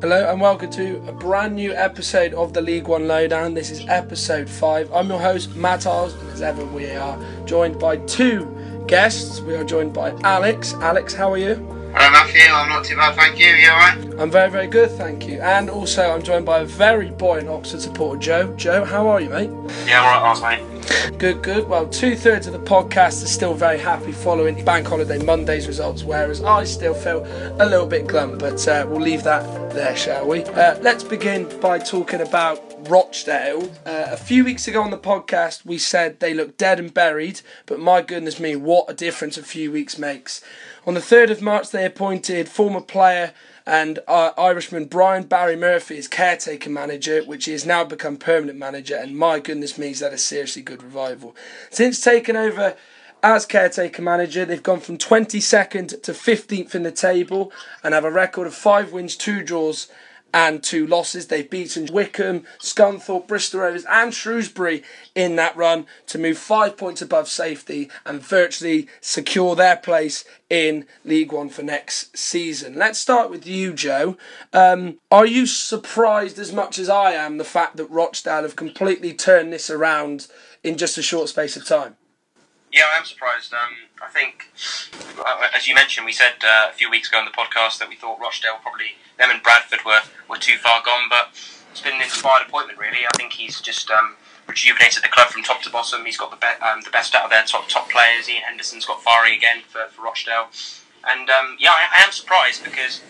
Hello and welcome to a brand new episode of the League One Lowdown. This is episode 5. I'm your host, Matt Isles, and as ever, we are joined by two guests. We are joined by Alex. Alex, how are you? Hello Matthew, I'm not too bad, thank you. You alright? I'm very, very good, thank you. And also, I'm joined by a very buoyant Oxford supporter, Joe. Joe, how are you, mate? Yeah, I'm alright, mate. Good, good. Well, two thirds of the podcast are still very happy following Bank Holiday Monday's results, whereas I still feel a little bit glum, but uh, we'll leave that there, shall we? Uh, let's begin by talking about Rochdale. Uh, a few weeks ago on the podcast, we said they look dead and buried, but my goodness me, what a difference a few weeks makes. On the 3rd of March, they appointed former player and uh, Irishman Brian Barry Murphy is caretaker manager, which he has now become permanent manager. And my goodness me, is that a seriously good revival. Since taking over as caretaker manager, they've gone from 22nd to 15th in the table and have a record of five wins, two draws, and two losses. They've beaten Wycombe, Scunthorpe, Bristol Rovers, and Shrewsbury in that run to move five points above safety and virtually secure their place in League One for next season. Let's start with you, Joe. Um, are you surprised as much as I am the fact that Rochdale have completely turned this around in just a short space of time? Yeah, I am surprised. Um, I think, uh, as you mentioned, we said uh, a few weeks ago on the podcast that we thought Rochdale probably them and Bradford were, were too far gone, but it's been an inspired appointment. Really, I think he's just um, rejuvenated the club from top to bottom. He's got the be- um, the best out of their top top players. Ian Henderson's got firing again for, for Rochdale, and um, yeah, I, I, am surprised because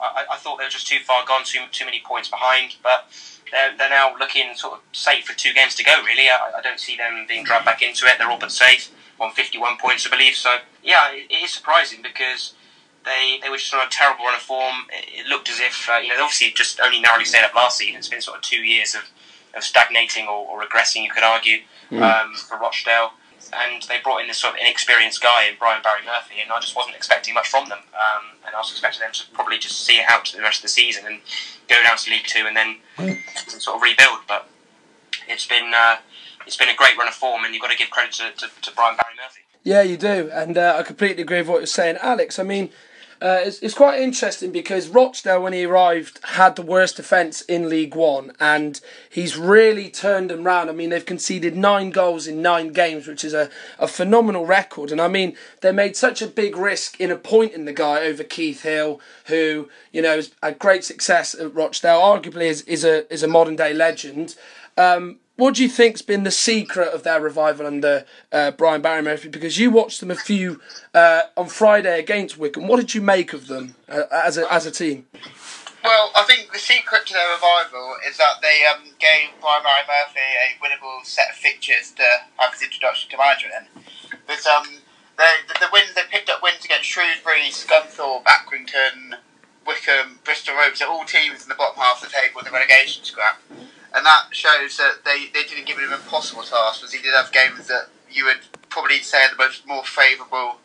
I, I, thought they were just too far gone, too too many points behind, but. They're, they're now looking sort of safe for two games to go. Really, I, I don't see them being dragged back into it. They're all but safe on 51 points, I believe. So, yeah, it, it is surprising because they they were just on a terrible run of form. It, it looked as if, uh, you know, they obviously just only narrowly stayed up last season. It's been sort of two years of, of stagnating or, or regressing, you could argue, mm. um, for Rochdale. And they brought in this sort of inexperienced guy in Brian Barry Murphy, and I just wasn't expecting much from them. Um, and I was expecting them to probably just see it out to the rest of the season and go down to League Two and then mm. sort of rebuild. But it's been uh, it's been a great run of form, and you've got to give credit to, to, to Brian Barry Murphy. Yeah, you do, and uh, I completely agree with what you're saying, Alex. I mean, uh, it's, it's quite interesting because Rochdale, when he arrived, had the worst defence in League One, and he's really turned them round. I mean, they've conceded nine goals in nine games, which is a, a phenomenal record. And I mean, they made such a big risk in appointing the guy over Keith Hill, who you know has had great success at Rochdale. Arguably, is is a is a modern day legend. Um, what do you think's been the secret of their revival under uh, Brian Barry Murphy? Because you watched them a few uh, on Friday against Wycombe. What did you make of them uh, as a as a team? Well, I think the secret to their revival is that they um, gave Brian Barry Murphy a winnable set of fixtures to have his introduction to management in. But um, they, the, the wins they picked up wins against Shrewsbury, Scunthorpe, Accrington, Wycombe, Bristol Rovers. All teams in the bottom half of the table with the relegation scrap and that shows that they, they didn't give him impossible task because he did have games that you would probably say are the most more favourable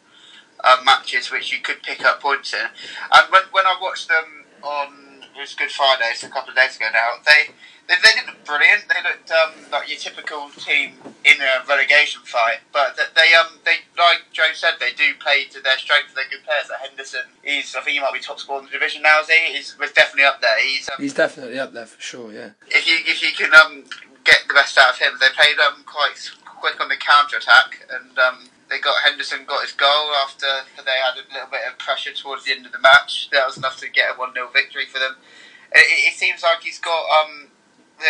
uh, matches which you could pick up points in. And when, when I watched them on it was Good Friday, so a couple of days ago now, they they, they didn't look brilliant. They looked um, like your typical team in a relegation fight, but they um they like Joe said they do play to their strengths. They're good players. Like Henderson, he's I think he might be top scorer in the division now. Is he? He's was definitely up there. He's um, he's definitely up there for sure. Yeah. If you if you can um get the best out of him, they played um quite quick on the counter attack and um they got Henderson got his goal after they had a little bit of pressure towards the end of the match. That was enough to get a one 0 victory for them. It, it, seems like he's got um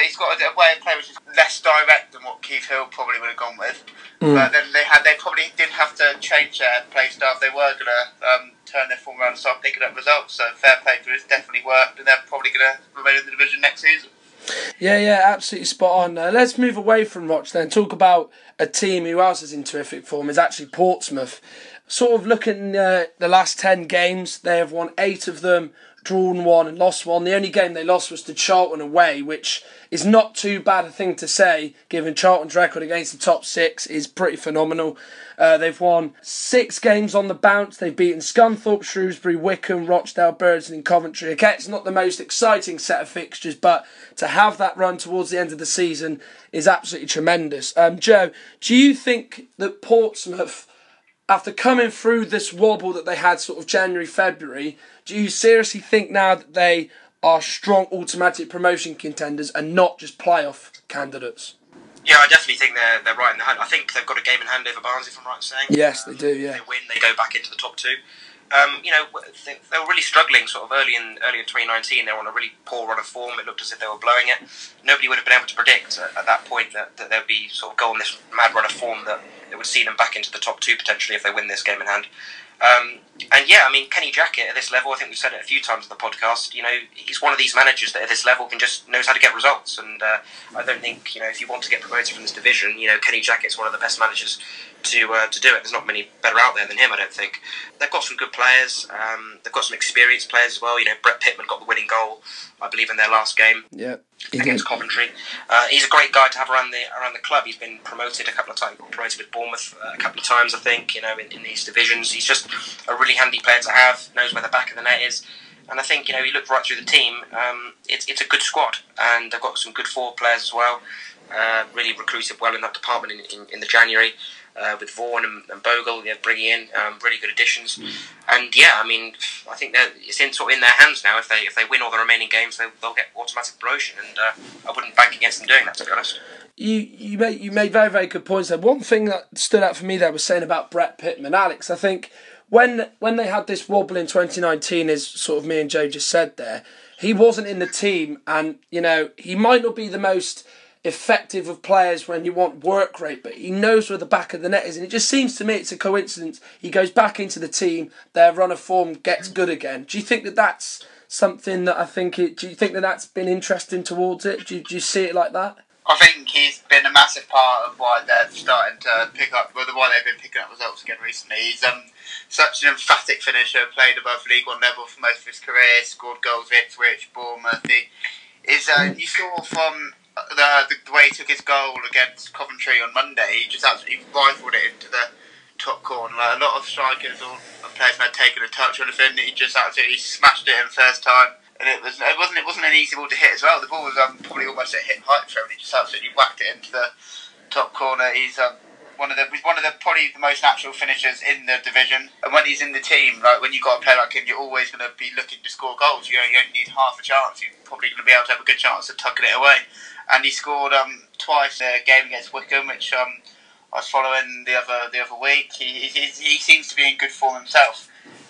he's got a, way of playing which is less direct than what Keith Hill probably would have gone with. Mm. But then they had they probably did have to change their play style. They were going to um, turn their form around and start picking up results. So fair play to it. definitely worked, and they're probably going to remain in the division next season. Yeah, yeah, absolutely spot on. Uh, let's move away from Rochdale and talk about a team who else is in terrific form. Is actually Portsmouth. Sort of looking uh, the last ten games, they have won eight of them drawn one and lost one. The only game they lost was to Charlton away, which is not too bad a thing to say, given Charlton's record against the top six is pretty phenomenal. Uh, they've won six games on the bounce. They've beaten Scunthorpe, Shrewsbury, Wycombe, Rochdale, Birds, and Coventry. Okay, it's not the most exciting set of fixtures, but to have that run towards the end of the season is absolutely tremendous. Um, Joe, do you think that Portsmouth, after coming through this wobble that they had sort of January, February, do you seriously think now that they are strong automatic promotion contenders and not just playoff candidates. Yeah, I definitely think they're they're right in the hand. I think they've got a game in hand over Barnes, if I'm right in saying. Yes, they um, do. Yeah. If they win, they go back into the top two. Um, you know, they, they were really struggling sort of early in early in 2019. They were on a really poor run of form. It looked as if they were blowing it. Nobody would have been able to predict at, at that point that, that they'd be sort of go on this mad run of form that, that would see them back into the top two potentially if they win this game in hand. Um, and yeah, I mean, Kenny Jackett at this level, I think we've said it a few times in the podcast. You know, he's one of these managers that at this level can just knows how to get results. And uh, I don't think you know if you want to get promoted from this division, you know, Kenny Jackett's one of the best managers to uh, to do it. There's not many better out there than him, I don't think. They've got some good players. Um, they've got some experienced players as well. You know, Brett Pitman got the winning goal, I believe, in their last game. Yeah. Against Coventry, uh, he's a great guy to have around the around the club. He's been promoted a couple of times, promoted with Bournemouth uh, a couple of times, I think. You know, in, in these divisions, he's just a really handy player to have. Knows where the back of the net is, and I think you know, you look right through the team. Um, it's it's a good squad, and they've got some good forward players as well. Uh, really recruited well in that department in, in, in the January uh, with Vaughan and, and Bogle, they're bringing in um, really good additions. And yeah, I mean, I think that it's in sort of in their hands now. If they if they win all the remaining games, they, will get automatic promotion. And uh, I wouldn't bank against them doing that, to be honest. You you made you made very very good points there. One thing that stood out for me there was saying about Brett Pitman, Alex. I think when when they had this wobble in 2019, as sort of me and Joe just said there, he wasn't in the team, and you know he might not be the most effective of players when you want work rate, but he knows where the back of the net is. And it just seems to me it's a coincidence. He goes back into the team, their run of form gets good again. Do you think that that's something that I think it, do you think that that's been interesting towards it? Do you, do you see it like that? I think he's been a massive part of why they're starting to pick up, well, the why they've been picking up results again recently. He's um, such an emphatic finisher, played above League One level for most of his career, scored goals for Ipswich, Bournemouth. He, is uh, you saw from the, the way he took his goal against Coventry on Monday, he just absolutely rifled it into the top corner. Like a lot of strikers or players had taken a touch or anything, he just absolutely smashed it in first time. And it was it wasn't it wasn't an easy ball to hit as well. The ball was um, probably almost at hip height for him. He just absolutely whacked it into the top corner. He's um, one of the one of the probably the most natural finishers in the division. And when he's in the team, like when you've got a player like him, you're always going to be looking to score goals. You, you only need half a chance. You're probably going to be able to have a good chance of tucking it away. And he scored um, twice a game against Wycombe, which um, I was following the other the other week. He, he, he seems to be in good form himself,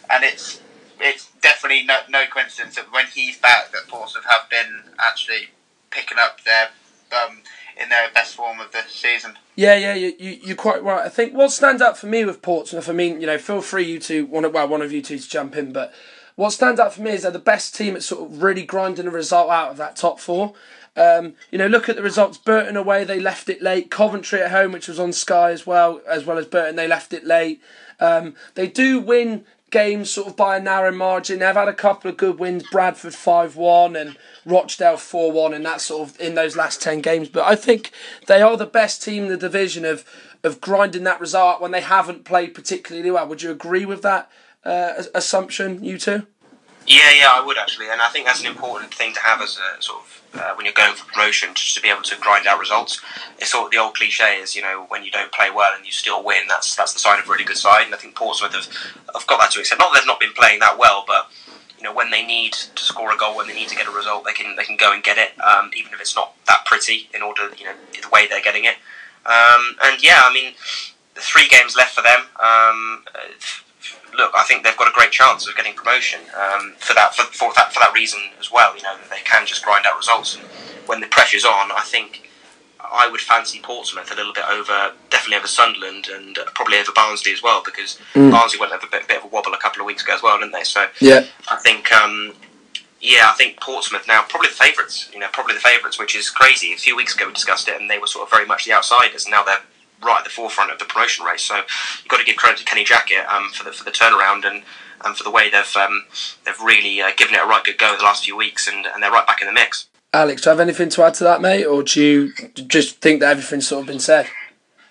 and it's it's definitely no, no coincidence that when he's back, that Portsmouth have been actually picking up their um, in their best form of the season. Yeah, yeah, you, you, you're quite right. I think what stands out for me with Portsmouth, I mean, you know, feel free you two, one, well, one of you two to jump in, but what stands out for me is they're the best team at sort of really grinding a result out of that top four. Um, you know, look at the results. Burton away, they left it late. Coventry at home, which was on Sky as well, as well as Burton, they left it late. Um, they do win games sort of by a narrow margin. They've had a couple of good wins. Bradford five one and Rochdale four one, and that sort of in those last ten games. But I think they are the best team in the division of of grinding that result when they haven't played particularly well. Would you agree with that uh, assumption, you two? Yeah, yeah, I would actually, and I think that's an important thing to have as a sort of uh, when you're going for promotion, just to be able to grind out results. It's sort of the old cliche is, you know, when you don't play well and you still win, that's that's the sign of a really good side. And I think Portsmouth have, have got that to accept. Not that they've not been playing that well, but you know, when they need to score a goal, when they need to get a result, they can they can go and get it, um, even if it's not that pretty. In order, you know, the way they're getting it. Um, and yeah, I mean, the three games left for them. Um, look, I think they've got a great chance of getting promotion um, for that for, for, that for that reason as well. You know, they can just grind out results, and when the pressure's on, I think I would fancy Portsmouth a little bit over, definitely over Sunderland, and probably over Barnsley as well, because mm. Barnsley went over a bit, bit, of a wobble a couple of weeks ago as well, didn't they? So yeah, I think. Um, yeah, I think Portsmouth now probably the favourites. You know, probably the favourites, which is crazy. A few weeks ago we discussed it, and they were sort of very much the outsiders. And now they're right at the forefront of the promotion race. So you've got to give credit to Kenny Jackett um, for the for the turnaround and. and for the way they've um, they've really uh, given it a right good go the last few weeks, and, and they're right back in the mix. Alex, do you have anything to add to that, mate, or do you just think that everything's sort of been said?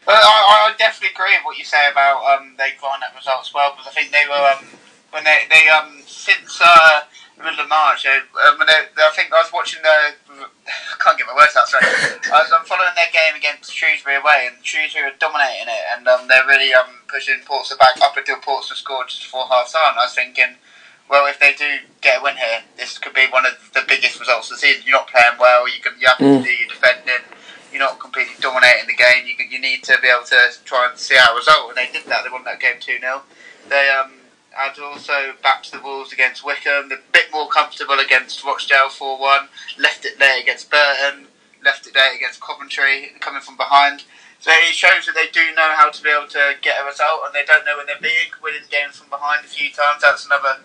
Well, I, I definitely agree with what you say about um, they grind up results as well, because I think they were um, when they they um since uh, the middle of March. Uh, um, they, I think I was watching the. I can't get my words out. Sorry. I was, I'm following their game against Shrewsbury away, and Shrewsbury are dominating it, and um, they're really um, pushing Portsmouth back up until Portsmouth scored just before half time. I was thinking, well, if they do get a win here, this could be one of the biggest results of the season. You're not playing well. You can you have Mm. to do your defending. You're not completely dominating the game. You can, you need to be able to try and see out a result, and they did that. They won that game two 0 They um had also back to the Wolves against Wycombe. A bit more comfortable against Rochdale four one. Left it there against Burton. Left it there against Coventry, coming from behind. So it shows that they do know how to be able to get a result, and they don't know when they're being winning games from behind a few times. That's another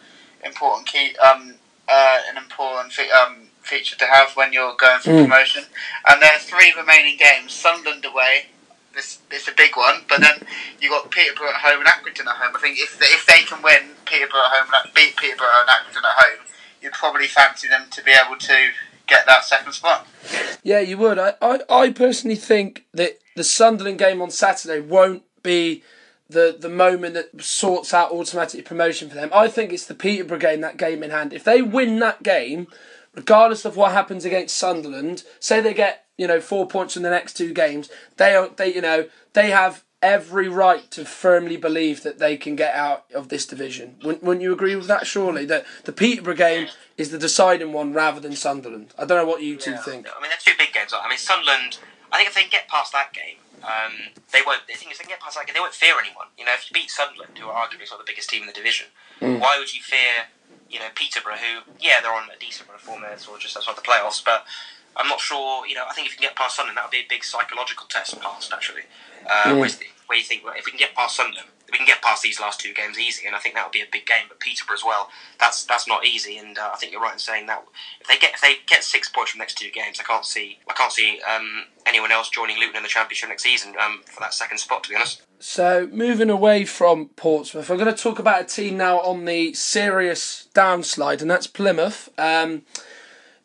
important key, um, uh, an important fe- um, feature to have when you're going for Mm. promotion. And there are three remaining games: Sunderland away. This this a big one, but then you got Peterborough at home and Accrington at home. I think if they, if they can win Peterborough at home and beat Peterborough and Accrington at home, you'd probably fancy them to be able to get that second spot. Yeah, you would. I, I, I personally think that the Sunderland game on Saturday won't be the the moment that sorts out automatic promotion for them. I think it's the Peterborough game, that game in hand. If they win that game, regardless of what happens against Sunderland, say they get you know four points in the next two games, they are they you know they have every right to firmly believe that they can get out of this division. Wouldn't, wouldn't you agree with that? Surely that the Peterborough game is the deciding one rather than Sunderland. I don't know what you two think. I mean, they're two big games. I mean, Sunderland. I think if they can get past that game, um, they won't. The thing is, they can get past that game. They won't fear anyone. You know, if you beat Sunderland, who are arguably sort of the biggest team in the division, why would you fear? You know, Peterborough, who yeah, they're on a decent run of form there, sort of just outside the playoffs, but. I'm not sure. You know, I think if you can get past Sunderland, that would be a big psychological test past actually. Uh, the, where you think well, if we can get past Sunderland, we can get past these last two games easy, and I think that would be a big game. But Peterborough as well, that's that's not easy, and uh, I think you're right in saying that if they get if they get six points from the next two games, I can't see I can't see um, anyone else joining Luton in the Championship next season um, for that second spot. To be honest, So moving away from Portsmouth, I'm going to talk about a team now on the serious downslide, and that's Plymouth. Um,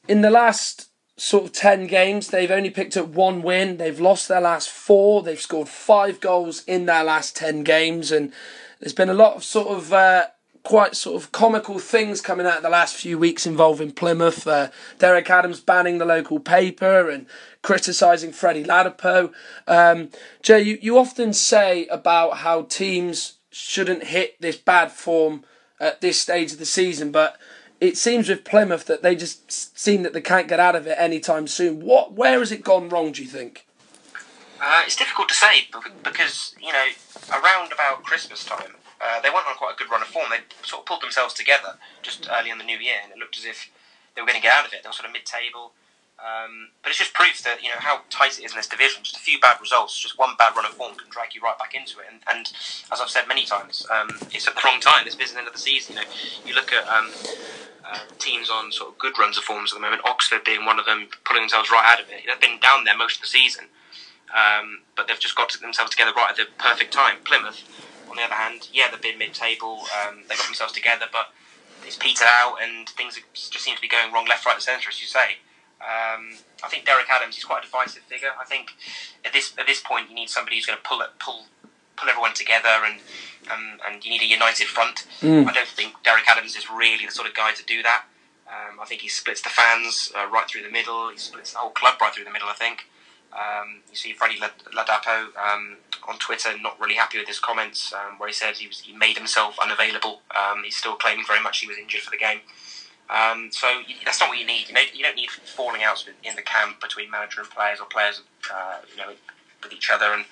in the last sort of 10 games, they've only picked up one win. They've lost their last four. They've scored five goals in their last 10 games. And there's been a lot of sort of uh, quite sort of comical things coming out the last few weeks involving Plymouth. Uh, Derek Adams banning the local paper and criticising Freddie Ladapo. Um, Jay, you, you often say about how teams shouldn't hit this bad form at this stage of the season, but it seems with Plymouth that they just seem that they can't get out of it anytime soon. What, where has it gone wrong? Do you think? uh, it's difficult to say because you know around about Christmas time. Uh, they went on quite a good run of form. They sort of pulled themselves together just early in the new year, and it looked as if they were going to get out of it. They were sort of mid-table, um, but it's just proof that you know how tight it is in this division. Just a few bad results, just one bad run of form can drag you right back into it. And, and as I've said many times, um, it's at the wrong time. This business end of the season. You know, you look at um, uh, teams on sort of good runs of forms at the moment. Oxford being one of them, pulling themselves right out of it. They've been down there most of the season, um, but they've just got themselves together right at the perfect time. Plymouth, on the other hand, yeah, they've been mid-table. Um, they got themselves together, but it's petered out, and things just seem to be going wrong left, right, and centre, as you say. Um, I think Derek Adams is quite a divisive figure. I think at this at this point you need somebody who's going to pull it, pull pull everyone together, and um, and you need a united front. I don't think Derek Adams is really the sort of guy to do that. Um, I think he splits the fans uh, right through the middle. He splits the whole club right through the middle. I think. Um, you see Freddie Ladapo um, on Twitter not really happy with his comments, um, where he said he was he made himself unavailable. Um, he's still claiming very much he was injured for the game. Um, so that's not what you need. You, know, you don't need falling outs in the camp between manager and players or players, uh, you know, with each other, and,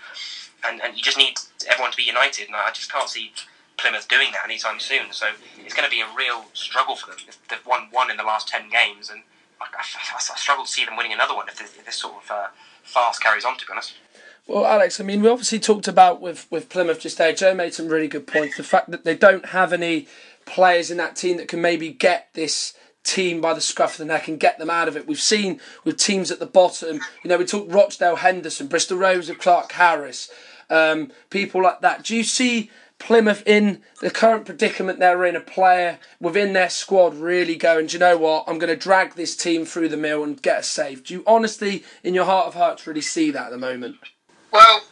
and and you just need everyone to be united. And I just can't see Plymouth doing that anytime soon. So it's going to be a real struggle for them. They've won one in the last ten games, and I, I, I struggle to see them winning another one if this, if this sort of uh, farce carries on. To be honest. Well, Alex, I mean, we obviously talked about with, with Plymouth just there. Joe made some really good points. The fact that they don't have any players in that team that can maybe get this team by the scruff of the neck and get them out of it. We've seen with teams at the bottom, you know, we talked Rochdale Henderson, Bristol Rovers of Clarke-Harris, um, people like that. Do you see Plymouth in the current predicament they're in, a player within their squad really going, do you know what, I'm going to drag this team through the mill and get us safe? Do you honestly, in your heart of hearts, really see that at the moment? Well,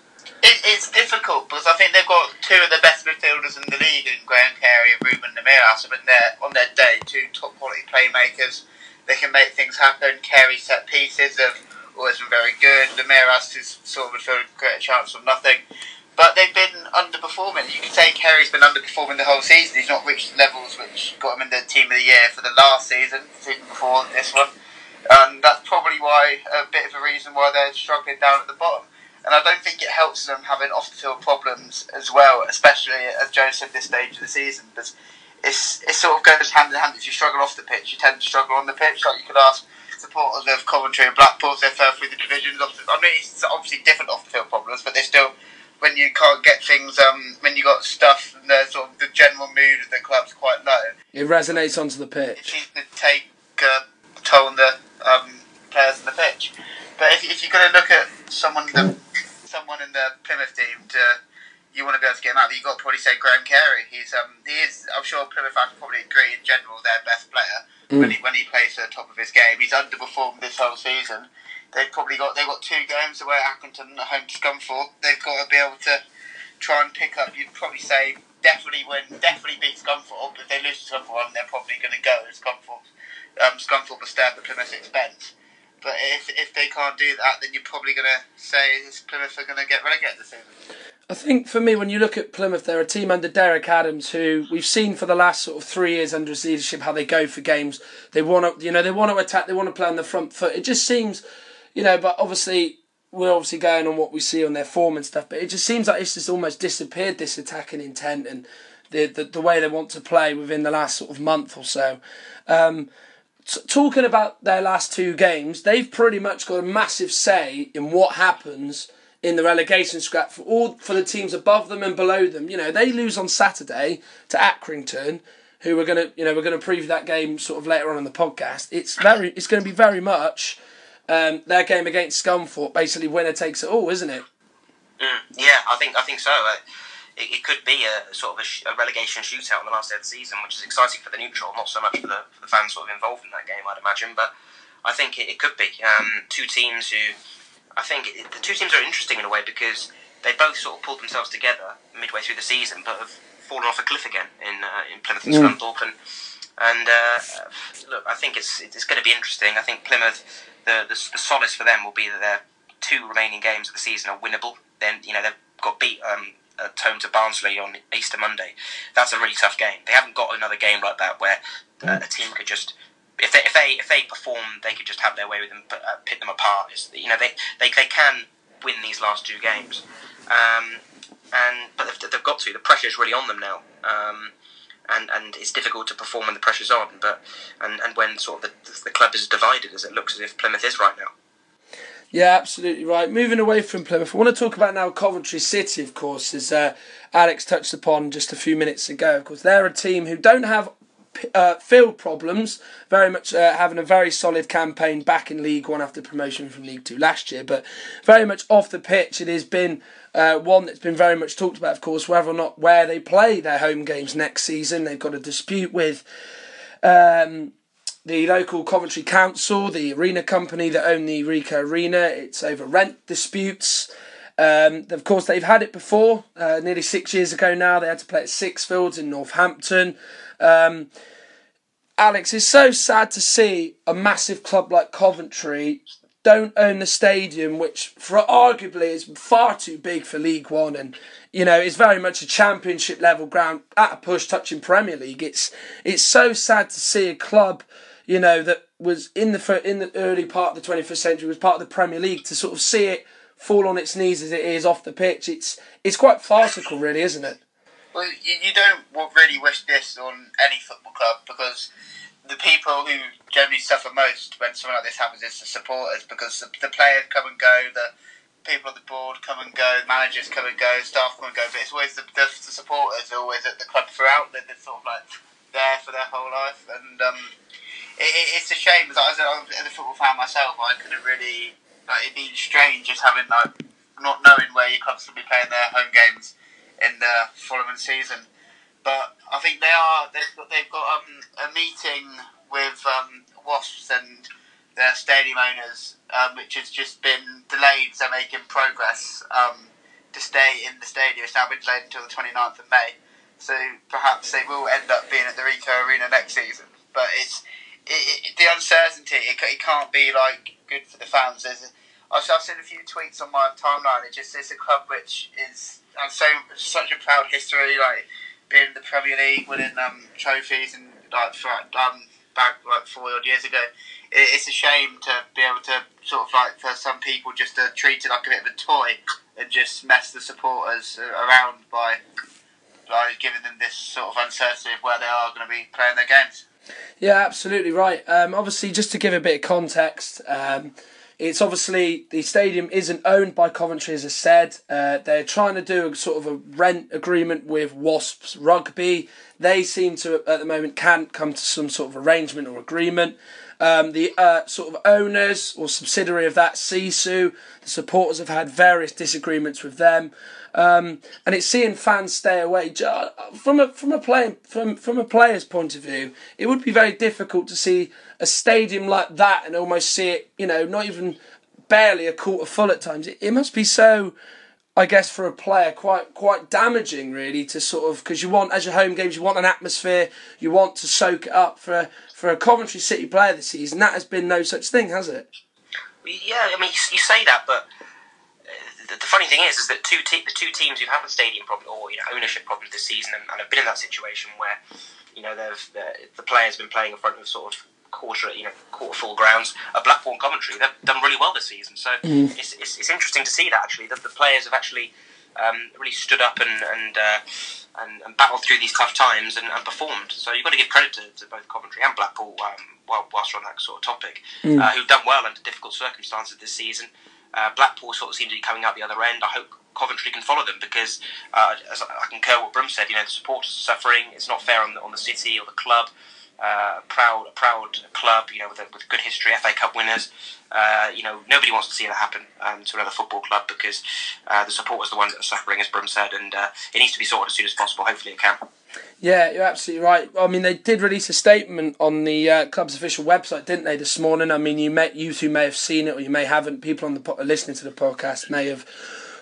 it, it's difficult because I think they've got two of the best midfielders in the league in Graham Carey and Ruben Lameiras. I they're on their day two top quality playmakers. They can make things happen. Carey set pieces have always been very good. Lameiras is sort of create a chance from nothing. But they've been underperforming. You can say Carey's been underperforming the whole season. He's not reached the levels which got him in the team of the year for the last season, season before this one. And that's probably why a bit of a reason why they're struggling down at the bottom. And I don't think it helps them having off the field problems as well, especially as Joe said this stage of the season. Because it's it sort of goes hand in hand. If you struggle off the pitch, you tend to struggle on the pitch. Like you could ask supporters of Coventry and Blackpool they're fell through the divisions. I mean, it's obviously different off the field problems, but they're still when you can't get things, um, when you got stuff and the sort of the general mood of the club's quite low. It resonates onto the pitch. It seems to take uh, toll on the um, players on the pitch. But if, if you're going to look at someone the, someone in the Plymouth team to you want to be able to get him out, but you've got to probably say Graham Carey. He's um, he is I'm sure Plymouth fans probably agree in general their best player when he when he plays at the top of his game. He's underperformed this whole season. They've probably got they've got two games away at Accrington at home to Scunthorpe. They've got to be able to try and pick up. You'd probably say definitely win, definitely beat Scunthorpe. If they lose to Scunthorpe, they're probably going to go. To Scunthorpe, um, Scunthorpe will stay at the Plymouth expense. But if if they can't do that, then you're probably going to say is Plymouth are going to get relegated this season. I think for me, when you look at Plymouth, they're a team under Derek Adams who we've seen for the last sort of three years under his leadership how they go for games. They want to, you know, they want to attack. They want to play on the front foot. It just seems, you know, but obviously we're obviously going on what we see on their form and stuff. But it just seems like it's just almost disappeared this attacking intent and the the, the way they want to play within the last sort of month or so. Um, t- talking about their last two games, they've pretty much got a massive say in what happens in the relegation scrap for all for the teams above them and below them. You know, they lose on Saturday to Accrington, who we're gonna you know we're gonna preview that game sort of later on in the podcast. It's very it's going to be very much um, their game against Scunthorpe. Basically, winner takes it all, isn't it? Mm, yeah, I think I think so. Uh, it, it could be a sort of a, sh- a relegation shootout on the last day of the season, which is exciting for the neutral, not so much for the for the fans sort of involved in that game, I'd imagine. But I think it, it could be um, two teams who I think it, the two teams are interesting in a way because they both sort of pulled themselves together midway through the season, but have fallen off a cliff again in uh, in Plymouth and Mm. Scunthorpe. And, and uh, look, I think it's it's going to be interesting. I think Plymouth, the, the the solace for them will be that their two remaining games of the season are winnable. Then you know they've got beat um, uh, Tone to Barnsley on Easter Monday. That's a really tough game. They haven't got another game like that where uh, a team could just. If they, if they if they perform, they could just have their way with them, but, uh, them apart. It's, you know, they, they they can win these last two games, um, and but they've, they've got to. The pressure's really on them now, um, and and it's difficult to perform when the pressure's on. But and, and when sort of the, the club is divided, as it looks as if Plymouth is right now. Yeah, absolutely right. Moving away from Plymouth, I want to talk about now Coventry City, of course, as uh, Alex touched upon just a few minutes ago. Of course, they're a team who don't have uh, field problems, very much uh, having a very solid campaign back in League One after promotion from League Two last year, but very much off the pitch. It has been uh, one that's been very much talked about, of course, whether or not where they play their home games next season. They've got a dispute with. Um, the local Coventry Council, the arena company that own the Ricoh Arena. It's over rent disputes. Um, of course, they've had it before, uh, nearly six years ago now. They had to play at Sixfields in Northampton. Um, Alex, it's so sad to see a massive club like Coventry don't own the stadium, which for arguably is far too big for League One, and you know is very much a Championship level ground at a push touching Premier League. It's it's so sad to see a club, you know, that was in the in the early part of the 21st century was part of the Premier League to sort of see it fall on its knees as it is off the pitch. It's it's quite farcical, really, isn't it? Well, you, don't really wish this on any football club because the people who generally suffer most when something like this happens is the supporters because the, the players come and go, the people on the board come and go, managers come and go, staff come and go, but it's always the, the, the supporters are always at the club throughout. They're, they're sort of like there for their whole life, and um, it, it, it's a shame. Was a football fan myself. I couldn't really. Like, it'd be strange just having like not knowing where your clubs will be playing their home games in the following season. But I think they are. They've got, they've got um, a meeting with um, Wasps and their stadium owners, um, which has just been delayed. So making progress um, to stay in the stadium. It's now been delayed until the 29th of May. So perhaps they will end up being at the Ricoh Arena next season. But it's it, it, the uncertainty. It, it can't be like good for the fans. There's, I've, I've seen a few tweets on my timeline. It just is a club which is has so such a proud history, like being in the Premier League, winning um, trophies, and like for, um, back like four odd years ago. It, it's a shame to be able to sort of like for some people just to treat it like a bit of a toy and just mess the supporters around by by giving them this sort of uncertainty of where they are going to be playing their games. Yeah, absolutely right. Um, obviously, just to give a bit of context, um, it's obviously the stadium isn't owned by Coventry, as I said. Uh, they're trying to do a sort of a rent agreement with Wasps Rugby. They seem to, at the moment, can't come to some sort of arrangement or agreement. Um, the uh, sort of owners or subsidiary of that, Sisu, the supporters have had various disagreements with them. Um, and it's seeing fans stay away. From a from a play from from a player's point of view, it would be very difficult to see a stadium like that and almost see it, you know, not even barely a quarter full at times. It, it must be so, I guess, for a player, quite quite damaging, really, to sort of because you want as your home games, you want an atmosphere, you want to soak it up. For a, for a Coventry City player this season, that has been no such thing, has it? Yeah, I mean, you, you say that, but the, funny thing is, is that two te- the two teams who've had the stadium problem or you know ownership problems this season and, and have been in that situation where you know they've the players have been playing in front of sort of quarter you know quarter full grounds. At Blackpool and Coventry, they've done really well this season. So mm. it's, it's, it's interesting to see that actually that the players have actually um, really stood up and and, uh, and, and battled through these tough times and, and, performed. So you've got to give credit to, to both Coventry and Blackpool. Um, whilst we're on that sort of topic, mm. uh, who've done well under difficult circumstances this season. Uh, Blackpool sort of seem to be coming out the other end. I hope Coventry can follow them because, uh, as I concur what Brum said, you know the supporters are suffering. It's not fair on the, on the city or the club. Uh, proud, a proud club, you know, with, a, with good history, FA Cup winners. Uh, you know, nobody wants to see that happen um, to another football club because uh, the supporters are the ones that are suffering, as Brum said, and uh, it needs to be sorted as soon as possible. Hopefully, it can. Yeah, you're absolutely right. I mean, they did release a statement on the uh, club's official website, didn't they, this morning? I mean, you may, you two may have seen it, or you may haven't. People on the po- listening to the podcast may have,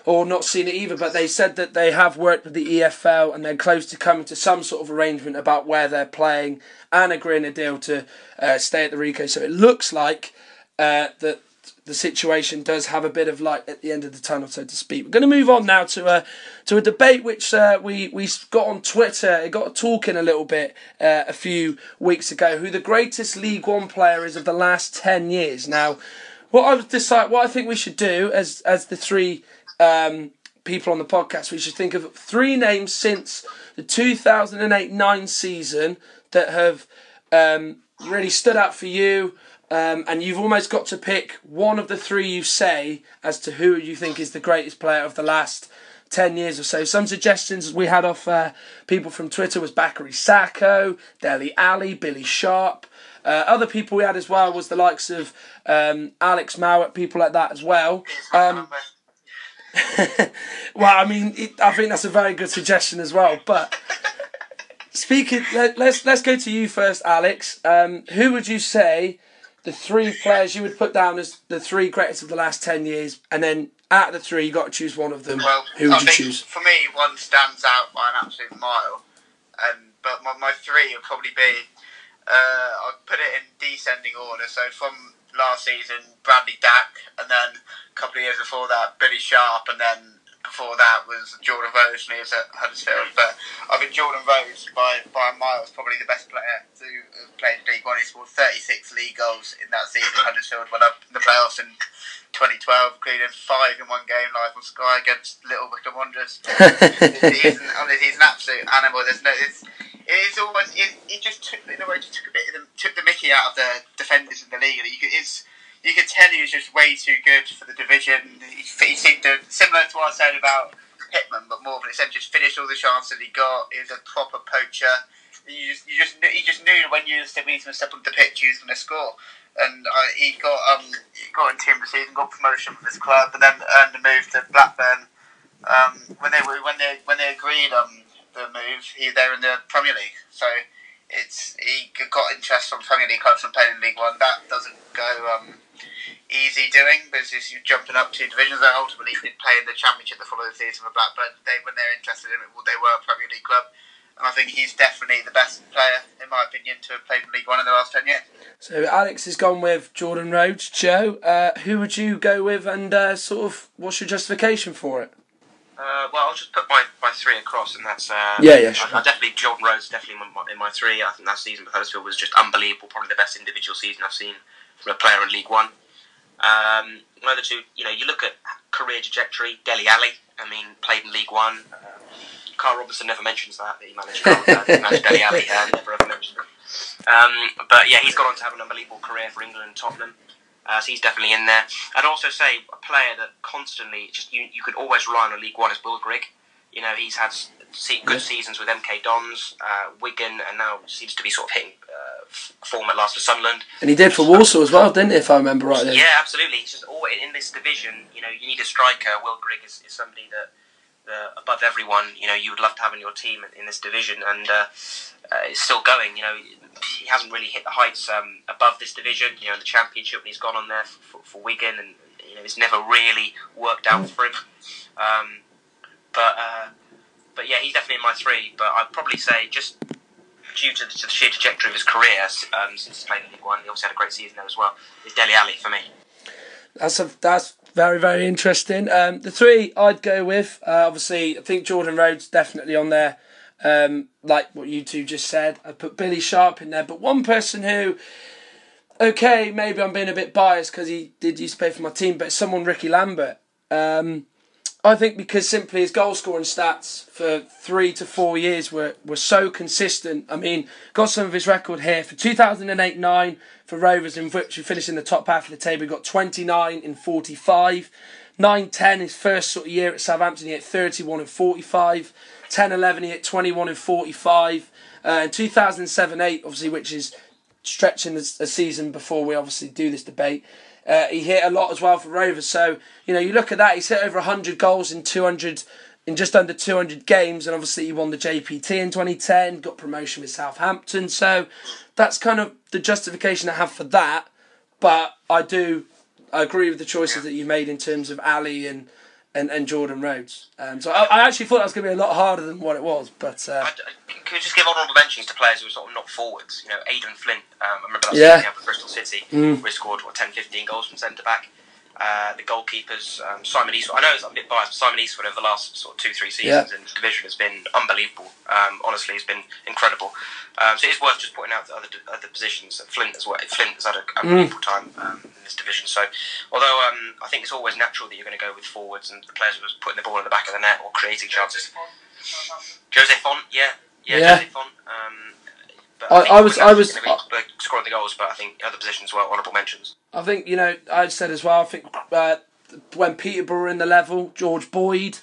or not seen it either. But they said that they have worked with the EFL and they're close to coming to some sort of arrangement about where they're playing and agreeing a deal to uh, stay at the Ricoh. So it looks like uh, that the situation does have a bit of light at the end of the tunnel, so to speak. We're going to move on now to a to a debate which uh, we we got on Twitter. It got talking a little bit uh, a few weeks ago. Who the greatest League One player is of the last ten years? Now, what I've decided, what I think we should do as as the three um, people on the podcast, we should think of three names since the 2008-9 season that have um, really stood out for you um, and you've almost got to pick one of the three you say as to who you think is the greatest player of the last 10 years or so. Some suggestions we had off uh, people from Twitter was Bakary Sako, Dele Alli, Billy Sharp. Uh, other people we had as well was the likes of um, Alex Mowatt, people like that as well. Um, well, I mean, it, I think that's a very good suggestion as well. But speaking, let, us let's, let's go to you first, Alex. Um, who would you say the three players you would put down as the three greatest of the last 10 years, and then out of the three, you've got to choose one of them. Well, Who would I you choose? For me, one stands out by an absolute mile. Um, but my, my three would probably be, uh, I'd put it in descending order. So from last season, Bradley Dack, and then a couple of years before that, Billy Sharp, and then before that was Jordan Rhodes when he was at Huddersfield. But I think Jordan Rhodes, by, by a mile, is probably the best player to have played League One. He scored 36 league goals in that season. Huddersfield went up in the playoffs in 2012, including five in one game live on Sky against Little Wycombe Wanderers. he's, an, he's an absolute animal. There's no. It's, it is almost. It, it just took in a way just took a bit of the, took the Mickey out of the defenders in the league. It's you could tell he was just way too good for the division. He, he seemed to, similar to what I said about Pitman, but more of an extent, just finished all the chances he got. He was a proper poacher. You just, you just, he just knew when you step into step on the pitch, he was going to score. And uh, he got um, he got in team season, got promotion for his club, and then earned a move to Blackburn. Um, when they were, when they when they agreed um, the move, he there in the Premier League. So it's he got interest from Premier League clubs from playing in League One. That doesn't go um, easy doing because you're jumping up two divisions. They ultimately did play in the Championship the following season with Blackburn. They, when they're interested in it, they were a Premier League club. And I think he's definitely the best player, in my opinion, to have played in League One in the last 10 years. So Alex has gone with Jordan Rhodes. Joe, uh, who would you go with, and uh, sort of what's your justification for it? Uh, well, I'll just put my, my three across, and that's uh, Yeah, yeah, sure. I, I definitely Jordan Rhodes definitely in my, in my three. I think that season with Huddersfield was just unbelievable. Probably the best individual season I've seen from a player in League One. Um, another two, you know, you look at career trajectory. Dele Alli, I mean, played in League One. Uh, Karl Robinson never mentions that that he managed, Karl, uh, he managed Dele Alli. Uh, never ever mentions it. Um, but yeah, he's gone on to have an unbelievable career for England and Tottenham. Uh, so he's definitely in there. I'd also say a player that constantly just you, you could always rely on a League One is Will Grigg. You know he's had good seasons with MK Dons, uh, Wigan, and now seems to be sort of hitting form at last for Sunderland. And he did for Walsall as well, didn't he? If I remember rightly. Yeah, absolutely. It's just all in this division. You know, you need a striker. Will Grigg is, is somebody that. Uh, above everyone, you know, you would love to have in your team in, this division, and uh, uh, it's still going. You know, he hasn't really hit the heights um, above this division. You know, in the championship, when he's gone on there for, for Wigan, and you know, it's never really worked out for him. Um, but uh, but yeah, he's definitely in my three. But I'd probably say just due to the, to the sheer trajectory of his career um, since he's played in League One, he also had a great season there as well. Is Dele Alli for me. That's a, that's very very interesting. Um, the three I'd go with, uh, obviously, I think Jordan Rhodes definitely on there. Um, like what you two just said, I put Billy Sharp in there. But one person who, okay, maybe I'm being a bit biased because he did used to play for my team, but someone Ricky Lambert. Um, I think because simply his goal scoring stats for three to four years were, were so consistent. I mean, got some of his record here for 2008 9 for Rovers, in which he finished in the top half of the table. He got 29 in 45. 9 10, his first sort of year at Southampton, he hit 31 and 45. 10 11, he hit 21 and 45. Uh, in 2007 8, obviously, which is stretching a season before we obviously do this debate. Uh, he hit a lot as well for Rovers. So you know, you look at that. He's hit over hundred goals in two hundred, in just under two hundred games, and obviously he won the JPT in twenty ten. Got promotion with Southampton. So that's kind of the justification I have for that. But I do I agree with the choices that you made in terms of Alli and. And, and Jordan Rhodes. Um, so I, I actually thought that was going to be a lot harder than what it was. But uh, I, we just give honourable mentions to players who were sort of not forwards? You know, Aden Flint. Um, I remember that Yeah. with Bristol City, Mm. where he scored what 10, 15 goals from centre back. Uh, the goalkeepers, um, Simon Eastwood. I know it's a bit biased, but Simon Eastwood over the last sort of two, three seasons in the division has been unbelievable. Um, honestly, it's been incredible. Um, so it's worth just pointing out the other, other positions. Flint as well. Flint has had an unbelievable time um, in this division. So, although um, I think it's always natural that you're going to go with forwards and the players who are putting the ball in the back of the net or creating chances. Jose Font, yeah, yeah, Yeah. Jose Font. Um, but I- think I was- I was- scoring the goals, but I think other positions were honourable mentions. I think you know I said as well. I think uh, when Peterborough were in the level, George Boyd,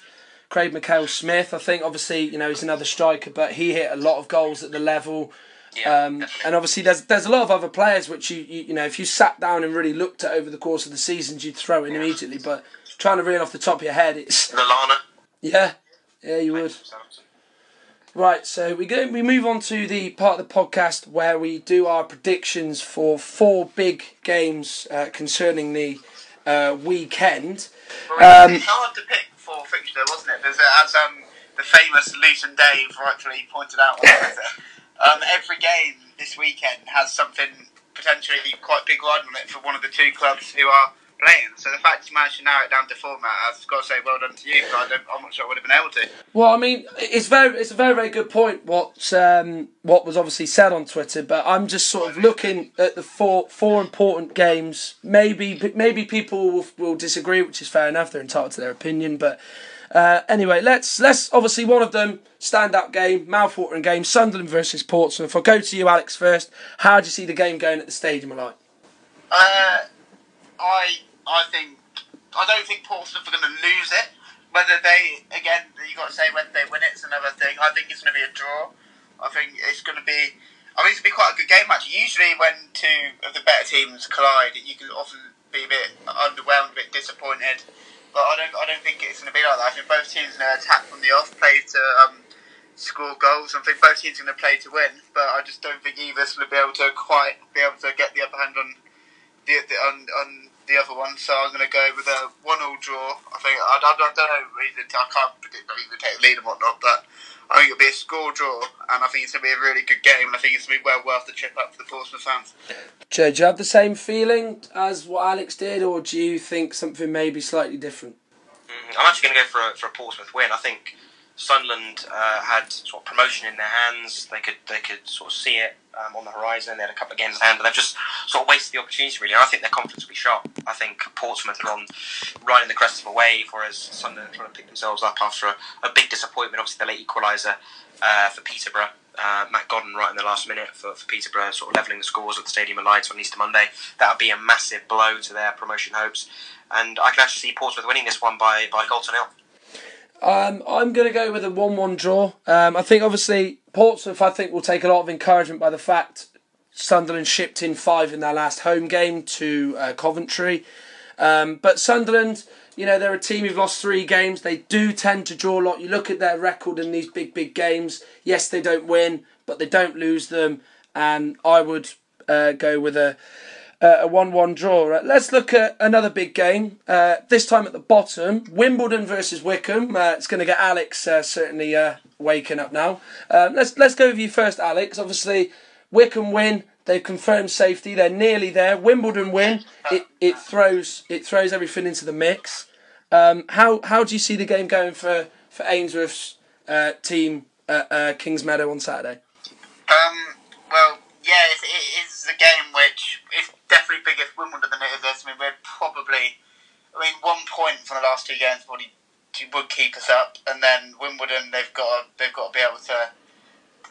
Craig Mackail-Smith. I think obviously you know he's another striker, but he hit a lot of goals at the level. Yeah, Um, and obviously there's there's a lot of other players which you, you you know if you sat down and really looked at over the course of the seasons you'd throw in immediately. But trying to reel off the top of your head, it's Lallana. yeah, yeah you would. Right, so we go. We move on to the part of the podcast where we do our predictions for four big games uh, concerning the uh, weekend. Um, it's hard to pick for fixture, wasn't it? There's as um, the famous Luton Dave rightfully pointed out on Twitter, um, every game this weekend has something potentially quite big riding on it for one of the two clubs who are playing. So the fact you managed to narrow it down to format, I've got to say well done to you. I don't, I'm not sure I would have been able to. Well, I mean, it's very, it's a very, very good point. What, um, what was obviously said on Twitter, but I'm just sort of looking at the four, four important games. Maybe, maybe people will, will disagree, which is fair enough. They're entitled to their opinion, but uh, anyway, let's, let's obviously one of them standout game, mouthwatering game, Sunderland versus Portsmouth. I'll go to you, Alex, first. How do you see the game going at the stadium? Like, Uh, I I think I don't think Portsmouth are going to lose it. Whether they again, you got to say whether they win it's another thing. I think it's going to be a draw. I think it's going to be. I think it's going to be quite a good game. Actually, usually when two of the better teams collide, you can often be a bit underwhelmed, a bit disappointed. But I don't. I don't think it's going to be like that. I think both teams are going to attack from the off, play to um, score goals. I think both teams are going to play to win. But I just don't think either's going to be able to quite be able to get the upper hand on the, the on, on the other one, so I'm going to go with a one-all draw. I think I, I, I don't know. Really, I can't predict whether they take the lead and whatnot, but I think it'll be a score draw, and I think it's going to be a really good game, and I think it's going to be well worth the trip up for the Portsmouth fans. Joe, do you have the same feeling as what Alex did, or do you think something may be slightly different? Mm, I'm actually going to go for a, for a Portsmouth win. I think Sunderland uh, had sort of promotion in their hands. They could they could sort of see it um, on the horizon. They had a couple of games in hand, but they've just sort of wasted the opportunity really. And I think their confidence will be sharp. I think Portsmouth are on riding the crest of a wave, whereas Sunderland are trying to pick themselves up after a, a big disappointment. Obviously, the late equaliser uh, for Peterborough. Uh, Matt Godden right in the last minute for, for Peterborough, sort of levelling the scores at the Stadium of Lights on Easter Monday. That would be a massive blow to their promotion hopes. And I can actually see Portsmouth winning this one by, by goal to nil. Um, I'm going to go with a 1 1 draw. Um, I think, obviously, Portsmouth, I think, will take a lot of encouragement by the fact Sunderland shipped in five in their last home game to uh, Coventry. Um, but Sunderland, you know, they're a team who've lost three games. They do tend to draw a lot. You look at their record in these big, big games. Yes, they don't win, but they don't lose them. And I would uh, go with a uh, a 1 1 draw. Let's look at another big game, uh, this time at the bottom Wimbledon versus Wycombe. Uh, it's going to get Alex uh, certainly waking up now. let's, let's go with you first, Alex. Obviously, Wycombe win. They've confirmed safety. They're nearly there. Wimbledon win. It, it throws it throws everything into the mix. Um, how how do you see the game going for for Ainsworth's team at Kingsmeadow on Saturday? Um, well, yeah, it is a game which is definitely bigger for Wimbledon than it is us. I mean, we're probably, I mean, one point from the last two games probably would keep us up, and then Wimbledon they've got they've got to be able to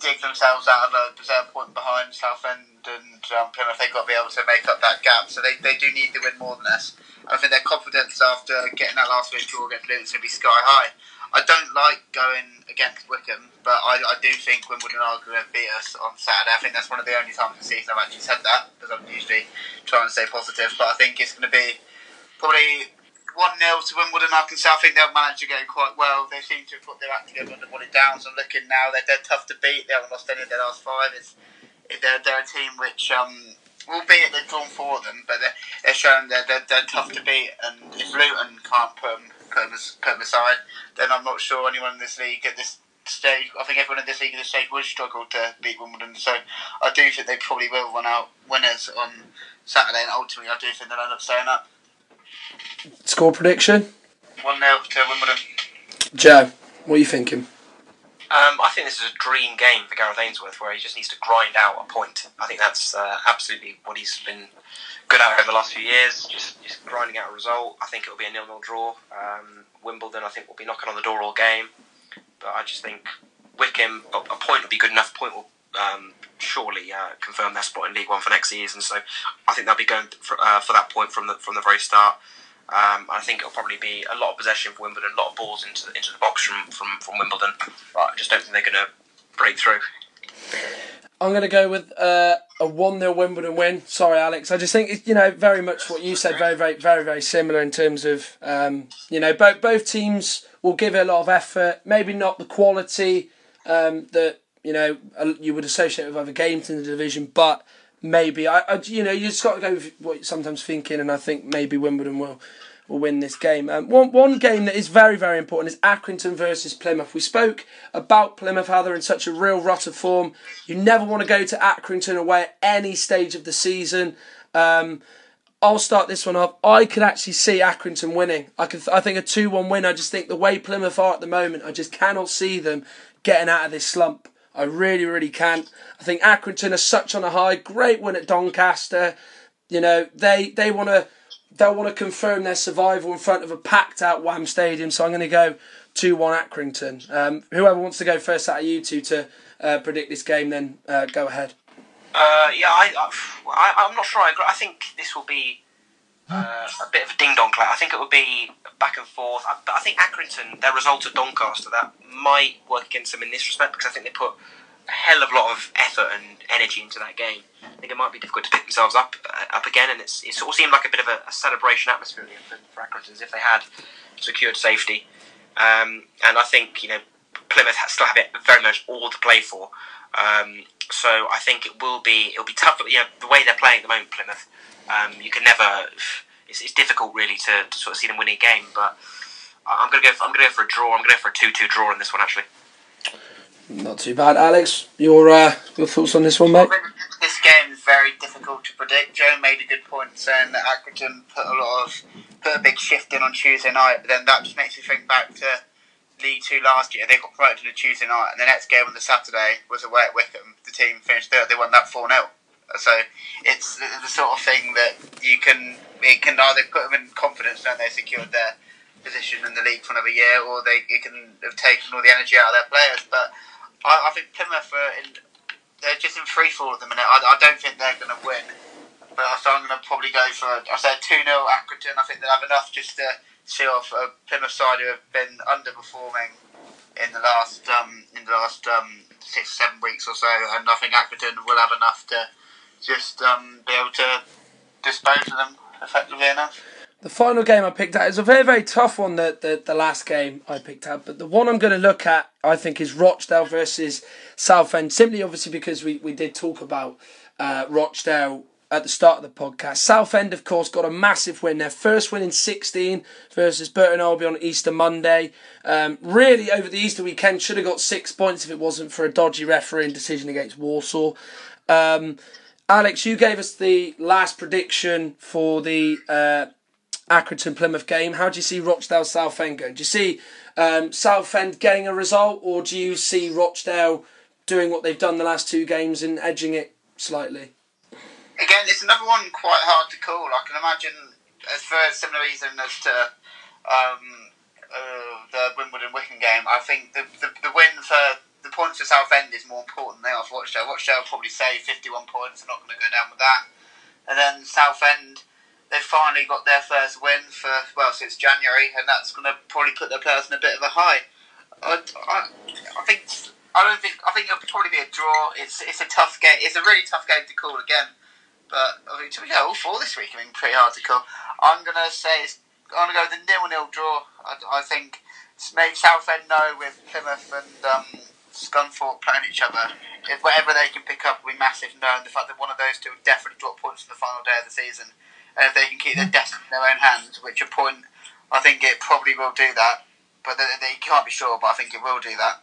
dig themselves out of a reserve point behind Southend and um, Plymouth. They've got to be able to make up that gap, so they, they do need to win more than us. I think their confidence after getting that last week draw against Luton is going to be sky high. I don't like going against Wycombe, but I, I do think Wimbledon are going to beat us on Saturday. I think that's one of the only times this season I've actually said that because I'm usually trying to stay positive. But I think it's going to be probably 1 0 to Wimbledon. I can say I think they'll manage to get quite well. They seem to have put their act together under it down. So I'm looking now, they're dead tough to beat. They haven't lost any of their last five. It's, they're, they're a team which. Um, albeit they've drawn four of them, but they're, they're showing they're, they're, they're tough to beat. And if Luton can't put them, put then I'm not sure anyone in this league at this stage. I think everyone in this league at this stage would struggle to beat Wimbledon. So I do think they probably will run out winners on Saturday, and ultimately I do think they'll end up staying up. Score prediction? 1 0 to Wimbledon. Joe, what are you thinking? Um, I think this is a dream game for Gareth Ainsworth, where he just needs to grind out a point. I think that's uh, absolutely what he's been good at over the last few years, just, just grinding out a result. I think it will be a nil-nil draw. Um, Wimbledon, I think, will be knocking on the door all game, but I just think Wycombe a, a point would be good enough. A point will um, surely uh, confirm their spot in League One for next season. So I think they'll be going for, uh, for that point from the from the very start. Um, I think it'll probably be a lot of possession for Wimbledon, a lot of balls into the, into the box from, from, from Wimbledon. But I just don't think they're going to break through. I'm going to go with uh, a 1 0 Wimbledon win. Sorry, Alex. I just think, it's, you know, very much what you said, very, very, very, very similar in terms of, um, you know, both, both teams will give it a lot of effort. Maybe not the quality um, that, you know, you would associate with other games in the division, but maybe I, I, you know you just got to go with what you're sometimes thinking, and I think maybe Wimbledon will will win this game. Um, one one game that is very very important is Accrington versus Plymouth. We spoke about Plymouth how they're in such a real rut of form. You never want to go to Accrington away at any stage of the season. Um, I'll start this one off. I could actually see Accrington winning. I could. I think a two-one win. I just think the way Plymouth are at the moment, I just cannot see them getting out of this slump. I really, really can't. I think Accrington are such on a high. Great win at Doncaster. You know, they they want to they'll want to confirm their survival in front of a packed out Wham Stadium. So I'm going to go two one Accrington. Um, whoever wants to go first out of you two to uh, predict this game, then uh, go ahead. Uh, yeah, I, I, am not sure. I, agree. I think this will be uh, a bit of a ding dong clash. I think it will be back and forth. I, but I think Accrington, their result at Doncaster, that might work against them in this respect because I think they put a hell of a lot of effort and energy into that game. I think it might be difficult to pick themselves up uh, up again, and it's, it sort of seemed like a bit of a, a celebration atmosphere for, for Accrington as if they had secured safety. Um, and I think you know Plymouth still have it very much all to play for. Um, so I think it will be it'll be tough. You know the way they're playing at the moment, Plymouth. Um, you can never. It's, it's difficult really to, to, sort of see them winning a game, but I'm gonna go. For, I'm gonna go for a draw. I'm gonna go for a two-two draw in this one actually. Not too bad, Alex. Your uh, your thoughts on this one, mate? This game is very difficult to predict. Joe made a good point saying that Accrington put a lot of put a big shift in on Tuesday night, but then that just makes me think back to League Two last year. They got promoted on a Tuesday night, and the next game on the Saturday was away at Wycombe. The team finished third. They won that four 0 So it's the sort of thing that you can it can either put them in confidence when they secured their position in the league for another year, or they it can have taken all the energy out of their players. But I, I think Plymouth are in, they're just in free fall at the minute. I, I don't think they're going to win. But so I'm going to probably go for I said two 0 Accrington. I think they'll have enough just to see off a Plymouth side who have been underperforming in the last um, in the last um, six seven weeks or so, and I think Accrington will have enough to just um, be able to dispose of them effectively enough. The final game I picked out is a very, very tough one, the, the, the last game I picked out. But the one I'm going to look at, I think, is Rochdale versus Southend. Simply, obviously, because we, we did talk about uh, Rochdale at the start of the podcast. Southend, of course, got a massive win. Their first win in 16 versus Burton Albion on Easter Monday. Um, really, over the Easter weekend, should have got six points if it wasn't for a dodgy refereeing decision against Walsall. Um, Alex, you gave us the last prediction for the uh, Accrington Plymouth game. How do you see Rochdale Southend going? Do you see um, Southend getting a result, or do you see Rochdale doing what they've done the last two games and edging it slightly? Again, it's another one quite hard to call. I can imagine, as for a similar reason as to um, uh, the Wimbledon Wycombe game, I think the, the, the win for the points for Southend is more important than are for Rochdale. Rochdale will probably say 51 points, they're not going to go down with that. And then Southend they've finally got their first win for well since January, and that's going to probably put their players in a bit of a high. I, I, I think I don't think I think it'll probably be a draw. It's it's a tough game. It's a really tough game to call again. But I mean, yeah, all four this week. I mean, pretty hard to call. I'm gonna say it's, I'm gonna go with the nil nil draw. I, I think maybe Southend no with Plymouth and um, Scunthorpe playing each other. If whatever they can pick up will be massive, knowing the fact that one of those two will definitely drop points in the final day of the season and if they can keep their destiny in their own hands, which a point I think it probably will do that, but they, they can't be sure, but I think it will do that.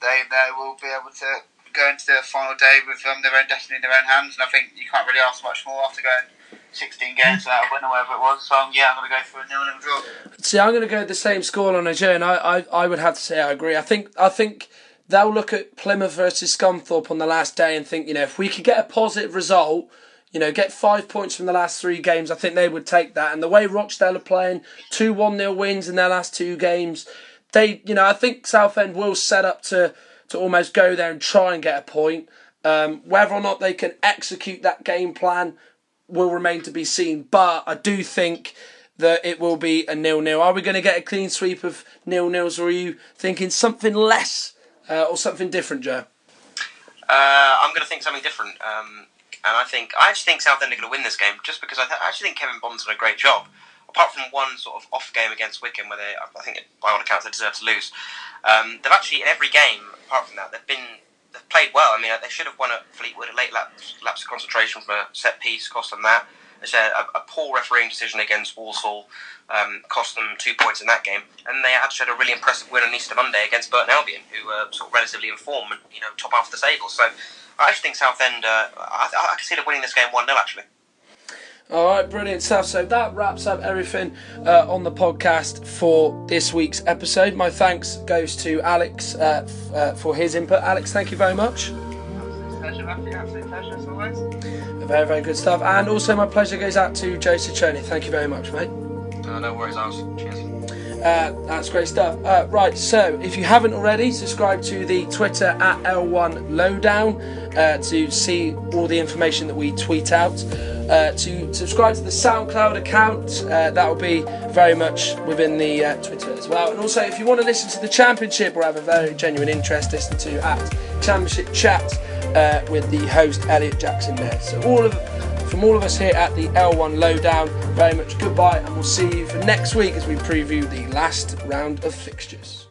They they will be able to go into the final day with um, their own destiny in their own hands, and I think you can't really ask much more after going 16 games without a win or whatever it was. So um, yeah, I'm going to go for a nil-nil draw. See, I'm going to go the same score on a journey. I, I I would have to say I agree. I think I think they'll look at Plymouth versus Scunthorpe on the last day and think, you know, if we could get a positive result you know, get five points from the last three games. I think they would take that. And the way Rochdale are playing, two 1 0 wins in their last two games, they, you know, I think Southend will set up to, to almost go there and try and get a point. Um, whether or not they can execute that game plan will remain to be seen. But I do think that it will be a nil nil. Are we going to get a clean sweep of nil nils, or are you thinking something less uh, or something different, Joe? Uh, I'm going to think something different. Um, and I think I actually think Southend are going to win this game just because I, th- I actually think Kevin Bond's done a great job. Apart from one sort of off game against Wycombe, where they, I think by all accounts they deserve to lose, um, they've actually in every game apart from that they've been they've played well. I mean, they should have won at Fleetwood a late lapse, lapse of concentration from a set piece cost them that. It's a, a, poor refereeing decision against Walsall um, cost them two points in that game, and they actually had a really impressive win on Easter Monday against Burton Albion, who were sort of relatively informed and you know top half of the table. So I actually think Southend. Uh, I, I can see them winning this game one 0 actually. All right, brilliant stuff. So that wraps up everything uh, on the podcast for this week's episode. My thanks goes to Alex uh, f- uh, for his input. Alex, thank you very much. Absolute Pleasure, Matthew. Absolute pleasure as always. Very, very good stuff. And also, my pleasure goes out to Joe Ciccone. Thank you very much, mate. Uh, no worries, Alice. Cheers. Uh, that's great stuff. Uh, right, so if you haven't already, subscribe to the Twitter at L1 Lowdown uh, to see all the information that we tweet out. Uh, to subscribe to the SoundCloud account, uh, that will be very much within the uh, Twitter as well. And also, if you want to listen to the Championship or have a very genuine interest, listen to at Championship Chat with the host Elliot Jackson there. So all of from all of us here at the L1 Lowdown, very much goodbye, and we'll see you for next week as we preview the last round of fixtures.